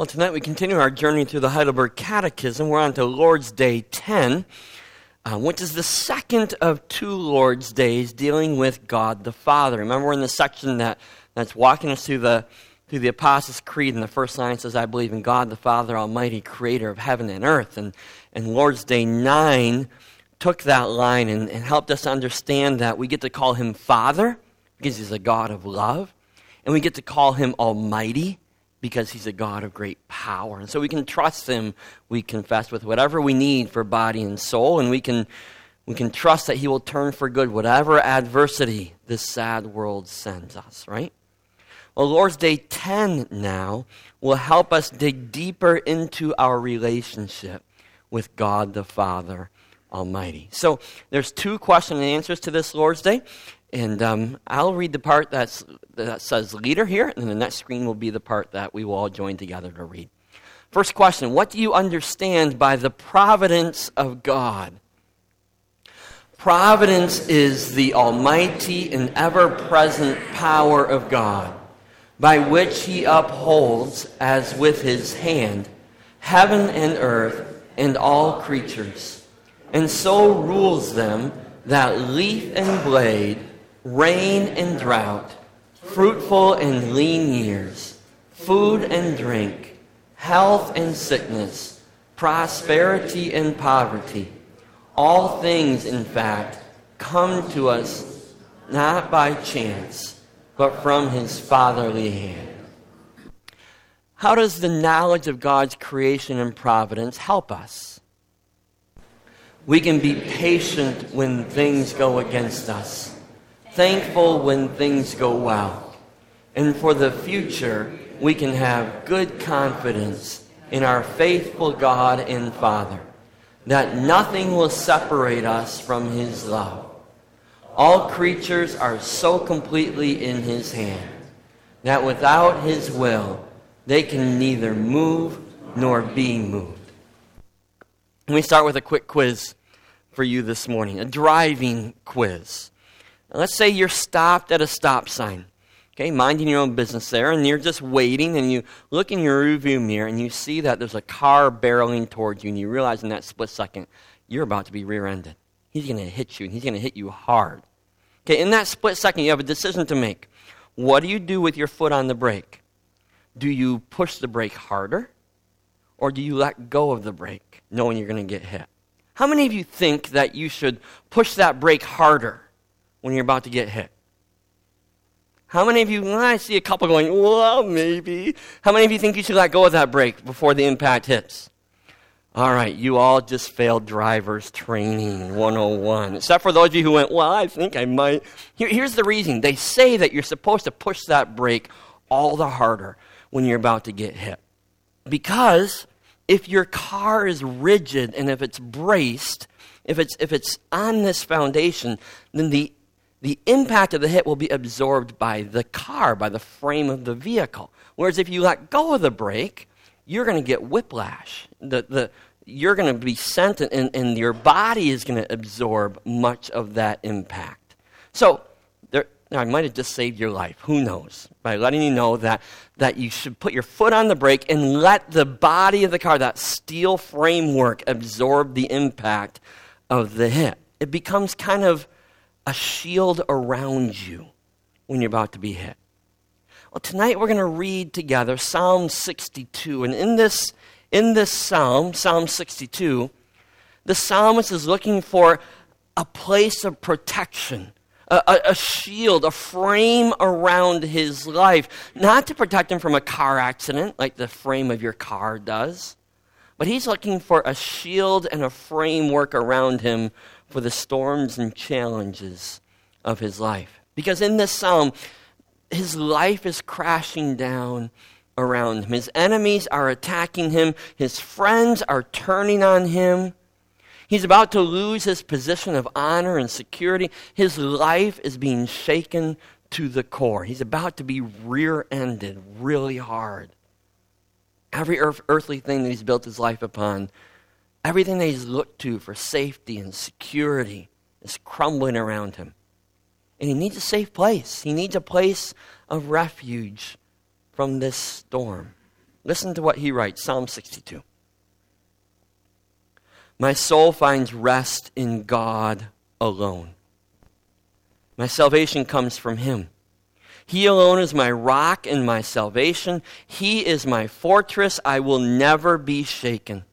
Well, tonight we continue our journey through the Heidelberg Catechism. We're on to Lord's Day 10, uh, which is the second of two Lord's Days dealing with God the Father. Remember, we're in the section that, that's walking us through the, through the Apostles' Creed, and the first line says, I believe in God the Father, Almighty, creator of heaven and earth. And, and Lord's Day 9 took that line and, and helped us understand that we get to call him Father because he's a God of love, and we get to call him Almighty because he's a God of great power. And so we can trust him, we confess with whatever we need for body and soul, and we can, we can trust that he will turn for good whatever adversity this sad world sends us, right? Well, Lord's Day 10 now will help us dig deeper into our relationship with God the Father Almighty. So there's two question and answers to this Lord's Day. And um, I'll read the part that's, that says leader here, and the next screen will be the part that we will all join together to read. First question What do you understand by the providence of God? Providence is the almighty and ever present power of God, by which he upholds, as with his hand, heaven and earth and all creatures, and so rules them that leaf and blade rain and drought, fruitful and lean years, food and drink, health and sickness, prosperity and poverty. All things, in fact, come to us not by chance, but from his fatherly hand. How does the knowledge of God's creation and providence help us? We can be patient when things go against us thankful when things go well. And for the future, we can have good confidence in our faithful God and Father that nothing will separate us from His love. All creatures are so completely in His hand that without His will, they can neither move nor be moved. Let me start with a quick quiz for you this morning a driving quiz. Let's say you're stopped at a stop sign, okay, minding your own business there, and you're just waiting, and you look in your rearview mirror and you see that there's a car barreling towards you, and you realize in that split second you're about to be rear ended. He's going to hit you, and he's going to hit you hard. Okay, in that split second, you have a decision to make. What do you do with your foot on the brake? Do you push the brake harder, or do you let go of the brake, knowing you're going to get hit? How many of you think that you should push that brake harder? when you're about to get hit? How many of you, well, I see a couple going, well, maybe. How many of you think you should let go of that brake before the impact hits? All right, you all just failed driver's training 101. Except for those of you who went, well, I think I might. Here, here's the reason they say that you're supposed to push that brake all the harder when you're about to get hit. Because if your car is rigid and if it's braced, if it's, if it's on this foundation, then the the impact of the hit will be absorbed by the car, by the frame of the vehicle. Whereas if you let go of the brake, you're going to get whiplash. The, the, you're going to be sent, and, and your body is going to absorb much of that impact. So, I might have just saved your life. Who knows? By letting you know that, that you should put your foot on the brake and let the body of the car, that steel framework, absorb the impact of the hit. It becomes kind of a shield around you when you're about to be hit. Well, tonight we're going to read together Psalm 62. And in this, in this psalm, Psalm 62, the psalmist is looking for a place of protection, a, a, shield, a frame around his life, not to protect him from a car accident like the frame of your car does, but he's looking for a shield and a framework around him for the storms and challenges of his life. Because in this psalm, his life is crashing down around him. His enemies are attacking him, his friends are turning on him. He's about to lose his position of honor and security. His life is being shaken to the core. He's about to be rear ended really hard. Every earth, earthly thing that he's built his life upon Everything that he's looked to for safety and security is crumbling around him. And he needs a safe place. He needs a place of refuge from this storm. Listen to what he writes Psalm 62. My soul finds rest in God alone. My salvation comes from him. He alone is my rock and my salvation. He is my fortress. I will never be shaken.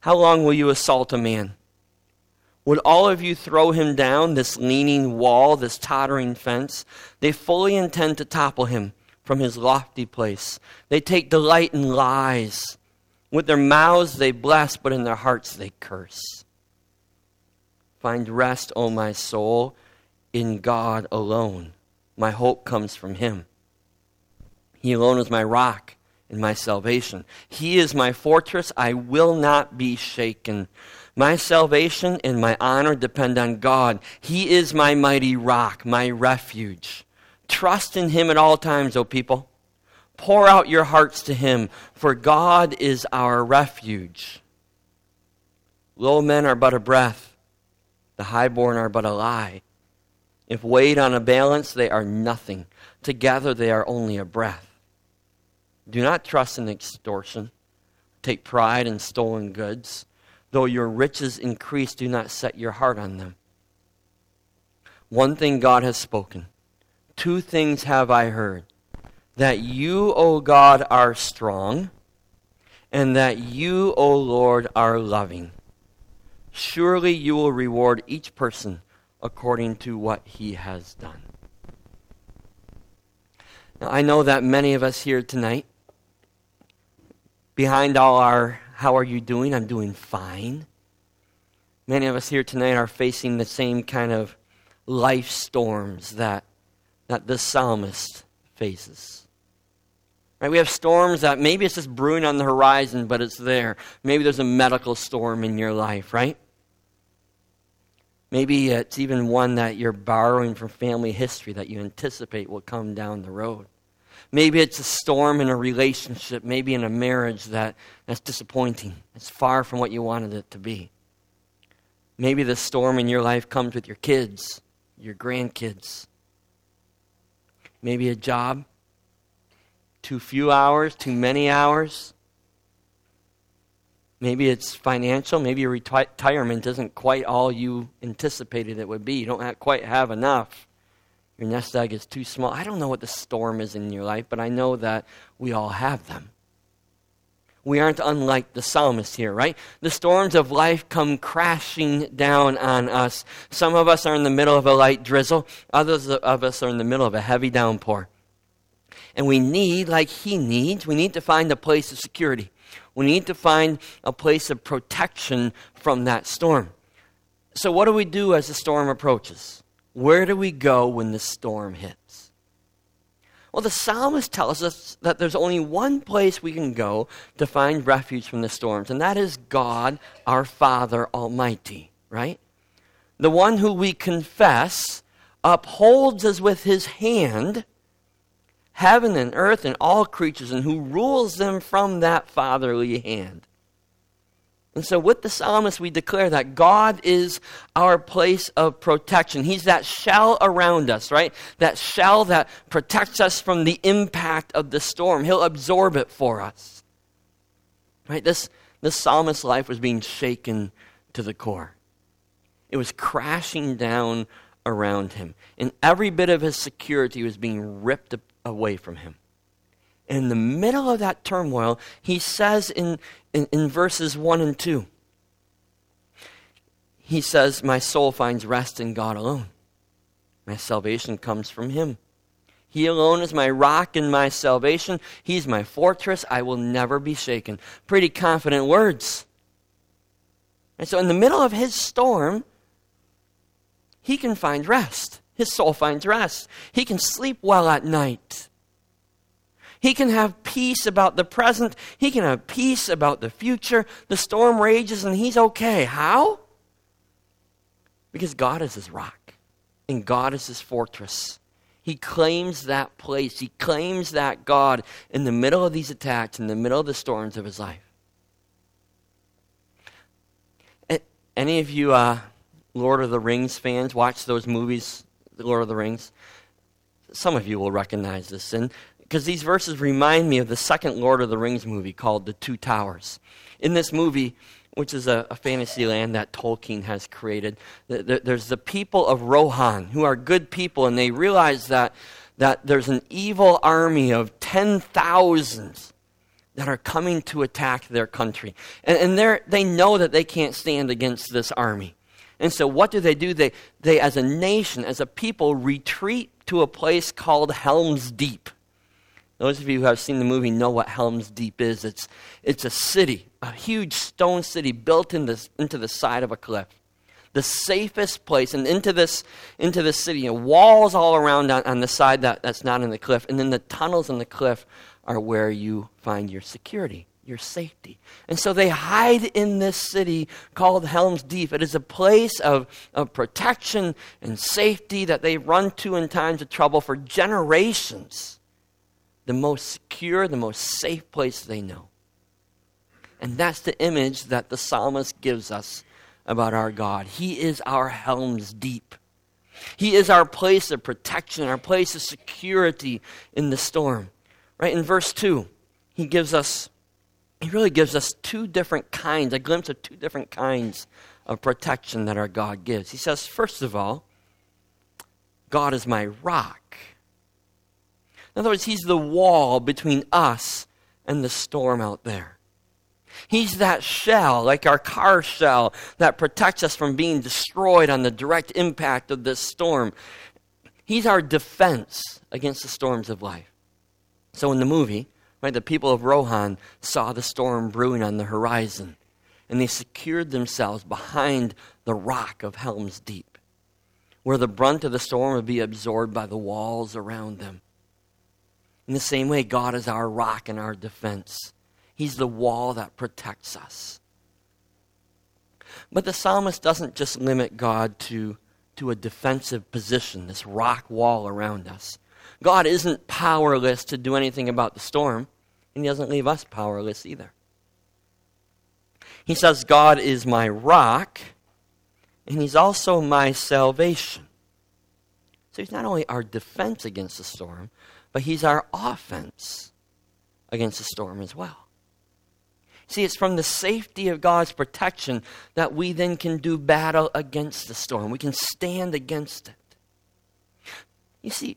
How long will you assault a man? Would all of you throw him down, this leaning wall, this tottering fence? They fully intend to topple him from his lofty place. They take delight in lies. With their mouths they bless, but in their hearts they curse. Find rest, O my soul, in God alone. My hope comes from him. He alone is my rock and my salvation. He is my fortress. I will not be shaken. My salvation and my honor depend on God. He is my mighty rock, my refuge. Trust in him at all times, O people. Pour out your hearts to him, for God is our refuge. Low men are but a breath, the highborn are but a lie. If weighed on a balance, they are nothing. Together, they are only a breath. Do not trust in extortion. Take pride in stolen goods. Though your riches increase, do not set your heart on them. One thing God has spoken. Two things have I heard that you, O God, are strong, and that you, O Lord, are loving. Surely you will reward each person according to what he has done. Now, I know that many of us here tonight, behind all our how are you doing? I'm doing fine. Many of us here tonight are facing the same kind of life storms that, that the psalmist faces. Right? We have storms that maybe it's just brewing on the horizon, but it's there. Maybe there's a medical storm in your life, right? Maybe it's even one that you're borrowing from family history that you anticipate will come down the road. Maybe it's a storm in a relationship, maybe in a marriage that, that's disappointing. It's far from what you wanted it to be. Maybe the storm in your life comes with your kids, your grandkids. Maybe a job, too few hours, too many hours. Maybe it's financial. Maybe your retirement isn't quite all you anticipated it would be. You don't quite have enough. Your nest egg is too small. I don't know what the storm is in your life, but I know that we all have them. We aren't unlike the psalmist here, right? The storms of life come crashing down on us. Some of us are in the middle of a light drizzle, others of us are in the middle of a heavy downpour. And we need, like he needs, we need to find a place of security. We need to find a place of protection from that storm. So, what do we do as the storm approaches? Where do we go when the storm hits? Well, the psalmist tells us that there's only one place we can go to find refuge from the storms, and that is God, our Father Almighty, right? The one who we confess upholds us with his hand heaven and earth and all creatures, and who rules them from that fatherly hand. And so, with the psalmist, we declare that God is our place of protection. He's that shell around us, right? That shell that protects us from the impact of the storm. He'll absorb it for us. Right? This, this psalmist's life was being shaken to the core, it was crashing down around him. And every bit of his security was being ripped away from him in the middle of that turmoil, he says in, in, in, verses 1 and 2, he says, My soul finds rest in God alone. My salvation comes from him. He alone is my rock and my salvation. He's my fortress. I will never be shaken. Pretty confident words. And so, in the middle of his storm, he can find rest. His soul finds rest. He can sleep well at night. He can have peace about the present. He can have peace about the future. The storm rages and he's okay. How? Because God is his rock and God is his fortress. He claims that place. He claims that God in the middle of these attacks, in the middle of the storms of his life. Any of you uh, Lord of the Rings fans watch those movies, Lord of the Rings? Some of you will recognize this. And because these verses remind me of the second Lord of the Rings movie called The Two Towers. In this movie, which is a, a fantasy land that Tolkien has created, there's the people of Rohan who are good people, and they realize that, that there's an evil army of 10,000s that are coming to attack their country. And, and they know that they can't stand against this army. And so, what do they do? They, they, as a nation, as a people, retreat to a place called Helm's Deep. Those of you who have seen the movie know what Helm's Deep is. It's, it's a city, a huge stone city built in this, into the side of a cliff. The safest place, and into this, into this city, you know, walls all around on, on the side that, that's not in the cliff, and then the tunnels in the cliff are where you find your security, your safety. And so they hide in this city called Helm's Deep. It is a place of, of protection and safety that they run to in times of trouble for generations the most secure, the most safe place they know. And that's the image that the psalmist gives us about our God. He is our helm's deep. He is our place of protection, our place of security in the storm. Right in verse 2, he gives us he really gives us two different kinds, a glimpse of two different kinds of protection that our God gives. He says, first of all, God is my rock. In other words, He's the wall between us and the storm out there. He's that shell, like our car shell, that protects us from being destroyed on the direct impact of this storm. He's our defense against the storms of life. So in the movie, right, the people of Rohan saw the storm brewing on the horizon, and they secured themselves behind the rock of Helm's Deep, where the brunt of the storm would be absorbed by the walls around them. In the same way, God is our rock and our defense. He's the wall that protects us. But the psalmist doesn't just limit God to, to a defensive position, this rock wall around us. God isn't powerless to do anything about the storm, and He doesn't leave us powerless either. He says, God is my rock, and He's also my salvation. So He's not only our defense against the storm, but He's our offense against the storm as well. See, it's from the safety of God's protection that we then can do battle against the storm. We can stand against it. You see,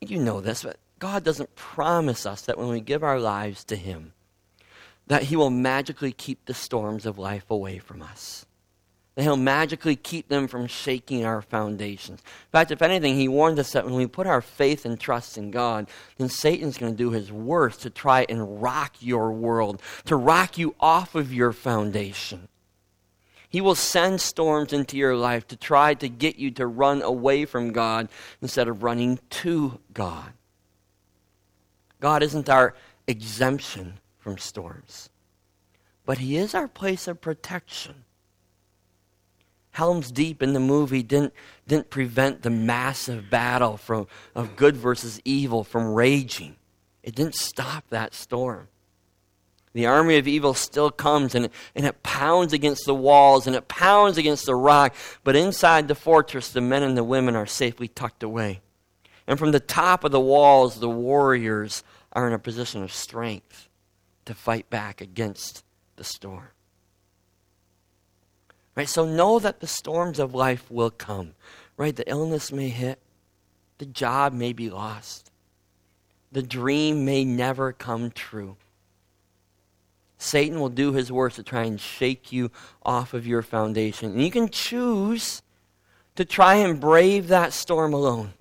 you know this, but God doesn't promise us that when we give our lives to Him, that He will magically keep the storms of life away from us that he'll magically keep them from shaking our foundations. In fact, if anything, he warns us that when we put our faith and trust in God, then Satan's going to do his worst to try and rock your world, to rock you off of your foundation. He will send storms into your life to try to get you to run away from God instead of running to God. God isn't our exemption from storms, but He is our place of protection. Helm's Deep in the movie didn't, didn't prevent the massive battle from, of good versus evil from raging. It didn't stop that storm. The army of evil still comes and and it pounds against the walls and it pounds against the rock, but inside the fortress, the men and the women are safely tucked away. And from the top of the walls, the warriors are in a position of strength to fight back against the storm. Right? So know that the storms of life will come. Right? The illness may hit. The job may be lost. The dream may never come true. Satan will do his worst to try and shake you off of your foundation. And you can choose to try and brave that storm alone.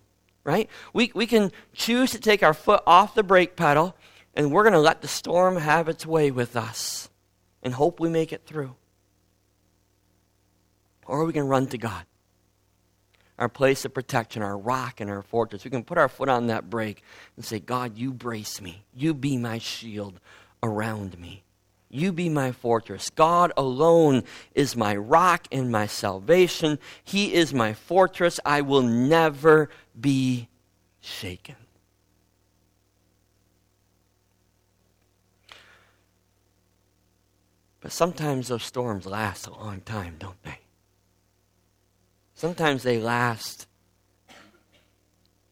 Right? We, we can choose to take our foot off the brake pedal and we're going to let the storm have its way with us and hope we make it through or we can run to God. Our place of protection, our rock and our fortress. We can put our foot on that brake and say, God, you brace me. You be my shield around me. You be my fortress. God alone is my rock and my salvation. He is my fortress. I will never be shaken. But sometimes those storms last a long time, don't they? Sometimes they last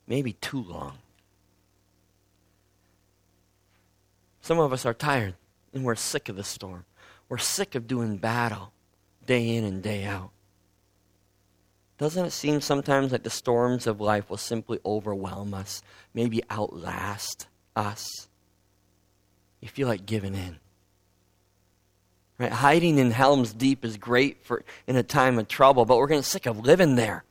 maybe too long. Some of us are tired and we're sick of the storm. We're sick of doing battle day in and day out. Doesn't it seem sometimes like the storms of life will simply overwhelm us, maybe outlast us? You feel like giving in. Right? Hiding in Helm's Deep is great for in a time of trouble, but we're getting sick of living there.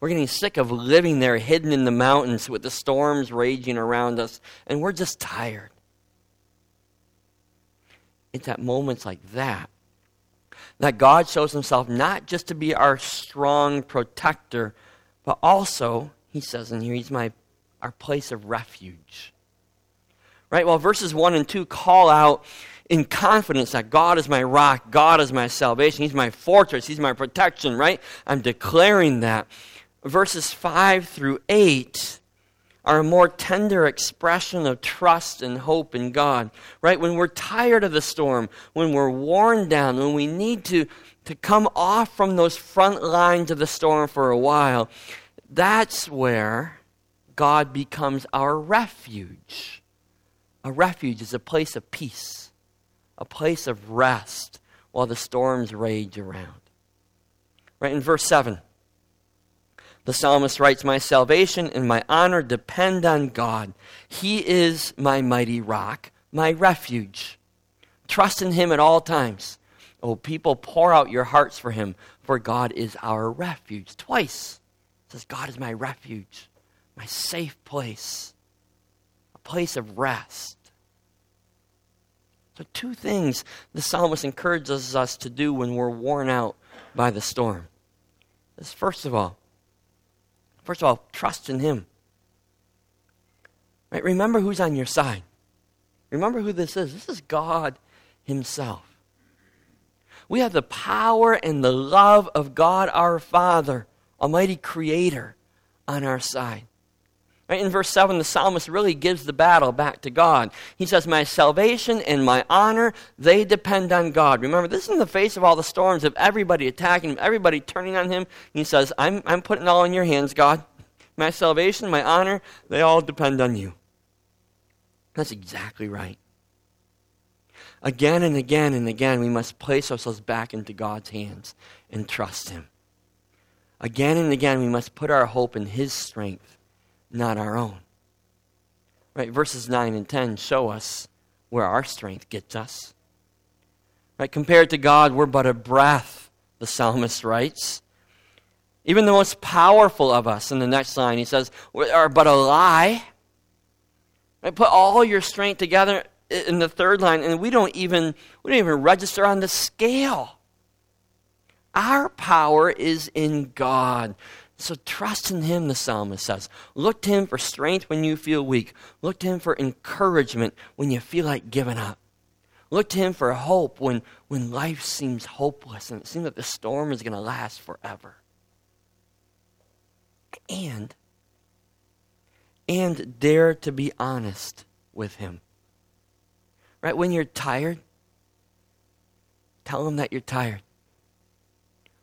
We're getting sick of living there hidden in the mountains with the storms raging around us, and we're just tired. It's at moments like that that God shows himself not just to be our strong protector, but also, he says in here, he's my our place of refuge. Right? Well, verses 1 and 2 call out in confidence that God is my rock, God is my salvation, He's my fortress, He's my protection, right? I'm declaring that. Verses 5 through 8 are a more tender expression of trust and hope in God, right? When we're tired of the storm, when we're worn down, when we need to, to come off from those front lines of the storm for a while, that's where God becomes our refuge. A refuge is a place of peace, a place of rest while the storms rage around. Right in verse 7. The psalmist writes, My salvation and my honor depend on God. He is my mighty rock, my refuge. Trust in him at all times. Oh, people, pour out your hearts for him, for God is our refuge. Twice it says, God is my refuge, my safe place, a place of rest. So, two things the psalmist encourages us to do when we're worn out by the storm. Is first of all, First of all, trust in Him. Right? Remember who's on your side. Remember who this is. This is God Himself. We have the power and the love of God our Father, Almighty Creator, on our side. Right? In verse 7, the psalmist really gives the battle back to God. He says, My salvation and my honor, they depend on God. Remember, this is in the face of all the storms of everybody attacking him, everybody turning on him. He says, I'm, I'm putting it all in your hands, God. My salvation, my honor, they all depend on you. That's exactly right. Again and again and again, we must place ourselves back into God's hands and trust Him. Again and again, we must put our hope in His strength not our own. Right? Verses 9 and 10 show us where our strength gets us. Right? Compared to God, we're but a breath, the psalmist writes. Even the most powerful of us, in the next line, he says, are but a lie. Right? Put all your strength together in the third line, and we don't even we don't even register on the scale. Our power is in God. So trust in Him, the psalmist says. Look to Him for strength when you feel weak. Look to Him for encouragement when you feel like giving up. Look to Him for hope when, when life seems hopeless and it seems like the storm is going to last forever. And, and dare to be honest with Him. Right? When you're tired, tell Him that you're tired.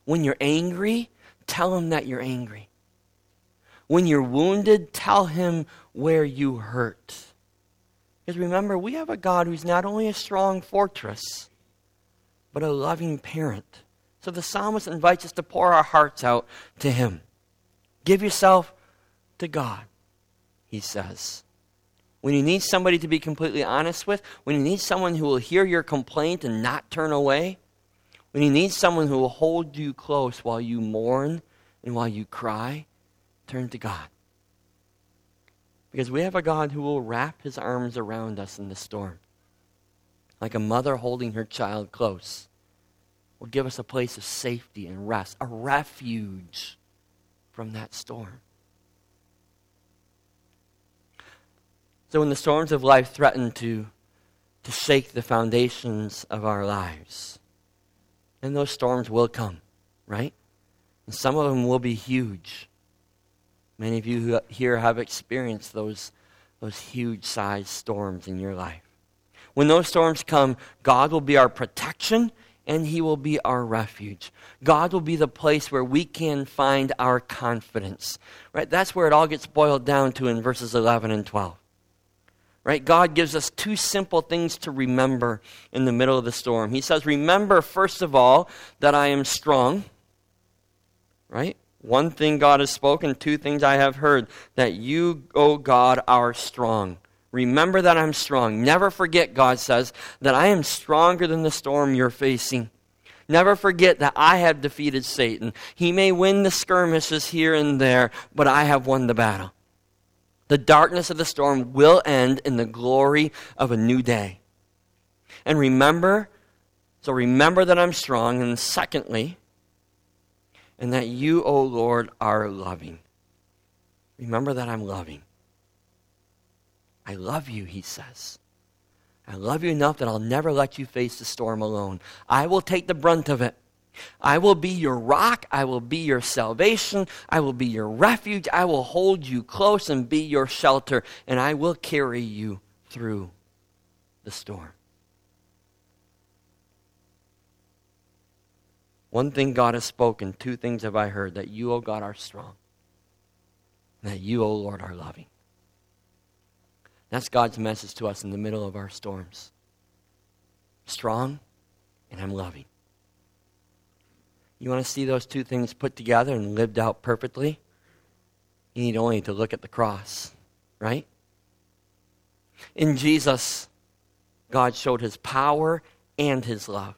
When you're angry, tell him that you're angry. When you're wounded, tell him where you hurt. Because remember, we have a God who's not only a strong fortress, but a loving parent. So the psalmist invites us to pour our hearts out to him. Give yourself to God, he says. When you need somebody to be completely honest with, when you need someone who will hear your complaint and not turn away, when you need someone who will hold you close while you mourn and while you cry, turn to God. Because we have a God who will wrap his arms around us in the storm. Like a mother holding her child close, will give us a place of safety and rest, a refuge from that storm. So when the storms of life threaten to, to shake the foundations of our lives, and those storms will come, right? And some of them will be huge. Many of you here have experienced those, those huge sized storms in your life. When those storms come, God will be our protection and He will be our refuge. God will be the place where we can find our confidence. Right? That's where it all gets boiled down to in verses 11 and 12. Right? God gives us two simple things to remember in the middle of the storm. He says, Remember, first of all, that I am strong. Right? One thing God has spoken, two things I have heard that you, O God, are strong. Remember that I'm strong. Never forget, God says, that I am stronger than the storm you're facing. Never forget that I have defeated Satan. He may win the skirmishes here and there, but I have won the battle. The darkness of the storm will end in the glory of a new day. And remember, so remember that I'm strong. And secondly, and that you, O Lord, are loving. Remember that I'm loving. I love you, he says. I love you enough that I'll never let you face the storm alone. I will take the brunt of it. I will be your rock. I will be your salvation. I will be your refuge. I will hold you close and be your shelter, and I will carry you through the storm. One thing God has spoken, two things have I heard that you, O God, are strong, that you, O Lord, are loving. That's God's message to us in the middle of our storms. Strong, and I'm loving. You want to see those two things put together and lived out perfectly? You need only to look at the cross, right? In Jesus, God showed his power and his love.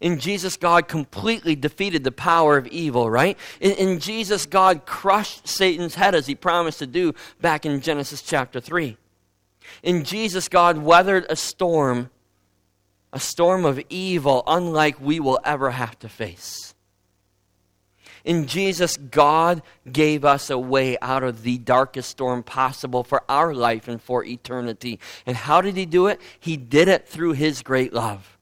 In Jesus, God completely defeated the power of evil, right? In, in, Jesus, God crushed Satan's head as he promised to do back in Genesis chapter 3. In Jesus, God weathered a storm, a storm of evil unlike we will ever have to face. In Jesus, God gave us a way out of the darkest storm possible for our life and for eternity. And how did He do it? He did it through His great love.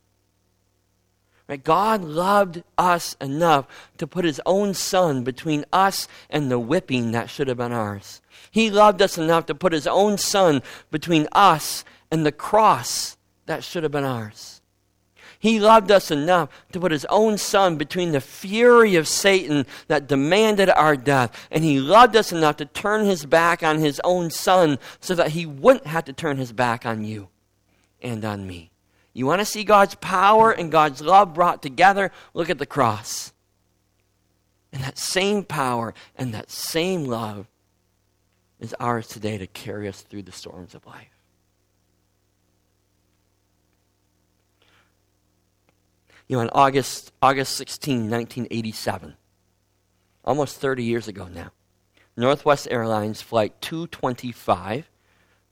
Right? God loved us enough to put His own Son between us and the whipping that should have been ours. He loved us enough to put his own son between us and the cross that should have been ours. He loved us enough to put his own son between the fury of Satan that demanded our death. And he loved us enough to turn his back on his own son so that he wouldn't have to turn his back on you and on me. You want to see God's power and God's love brought together? Look at the cross. And that same power and that same love is ours today to carry us through the storms of life. You know, on August, August 16, 1987, almost 30 years ago now, Northwest Airlines Flight 225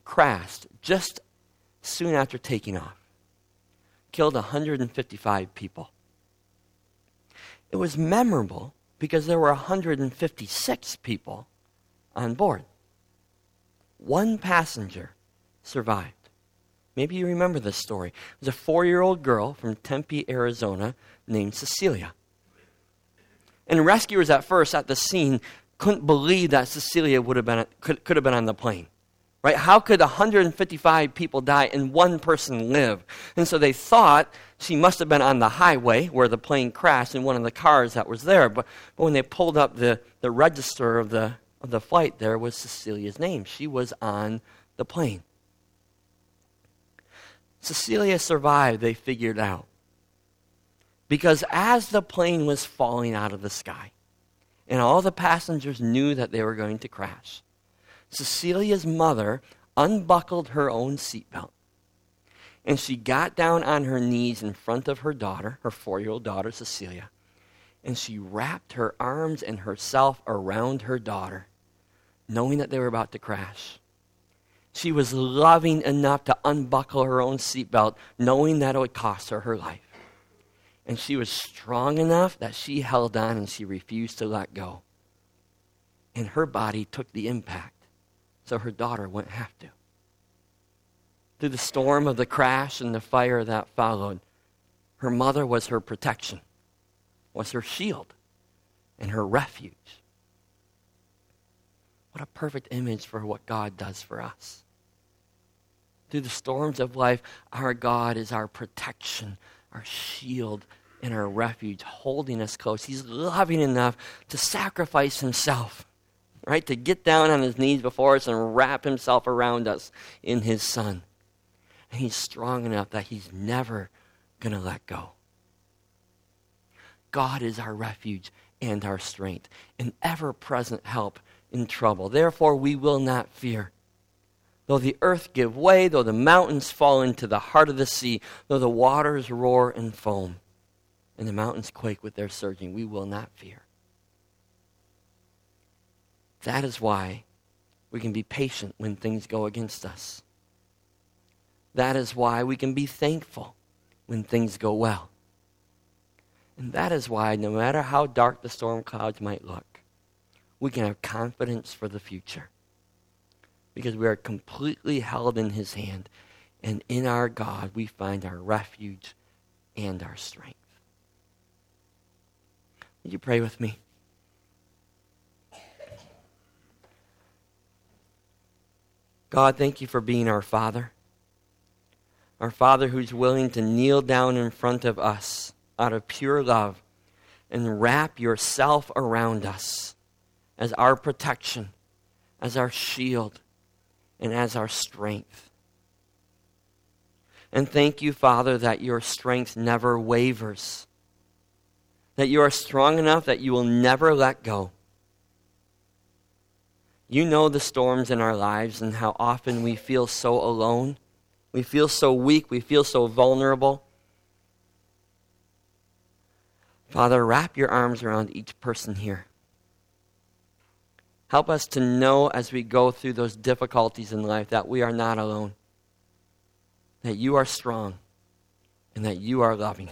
crashed just soon after taking off, killed 155 people. It was memorable because there were 156 people on board. One passenger survived. Maybe you remember this story. Was a four year old girl from Tempe, Arizona, named Cecilia. And rescuers at first at the scene couldn't believe that Cecilia would have been, could, could have been on the plane. Right? How could 155 people die and one person live? And so they thought she must have been on the highway where the plane crashed in one of the cars that was there. But, but when they pulled up the, the register of the, of the flight there was Cecilia's name. She was on the plane. Cecilia survived, they figured out. Because as the plane was falling out of the sky, and all the passengers knew that they were going to crash, Cecilia's mother unbuckled her own seatbelt. And she got down on her knees in front of her daughter, her four year old daughter, Cecilia, and she wrapped her arms and herself around her daughter knowing that they were about to crash. She was loving enough to unbuckle her own seatbelt, knowing that it would cost her her life. And she was strong enough that she held on and she refused to let go. And her body took the impact, so her daughter wouldn't have to. Through the storm of the crash and the fire that followed, her mother was her protection, was her shield, and her refuge. What a perfect image for what God does for us. Through the storms of life, our God is our protection, our shield, and our refuge, holding us close. He's loving enough to sacrifice himself right? To get down on his knees before us and wrap himself around us in his Son. And he's strong enough that he's never going to let go. God is our refuge and our strength, an ever present help in trouble. Therefore, we will not fear. Though the earth give way, though the mountains fall into the heart of the sea, though the waters roar and foam, and the mountains quake with their surging, we will not fear. That is why we can be patient when things go against us. That is why we can be thankful when things go well. And that is why, no matter how dark the storm clouds might look, we can have confidence for the future. Because we are completely held in His hand. And in our God, we find our refuge and our strength. Would you pray with me? God, thank you for being our Father. Our Father who's willing to kneel down in front of us out of pure love and wrap yourself around us as our protection, as our shield, and as our strength. And thank you, Father, that your strength never wavers, that you are strong enough that you will never let go. You know the storms in our lives and how often we feel so alone. We feel so weak. We feel so vulnerable. Father, wrap your arms around each person here. Help us to know as we go through those difficulties in life that we are not alone, that you are strong, and that you are loving.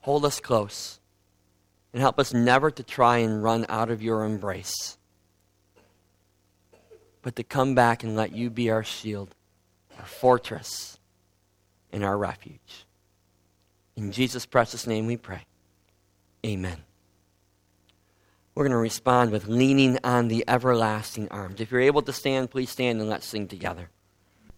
Hold us close and help us never to try and run out of your embrace but to come back and let you be our shield, our fortress, and our refuge. In Jesus' precious name we pray. Amen. We're going to respond with leaning on the everlasting arms. If you're able to stand, please stand and let's sing together.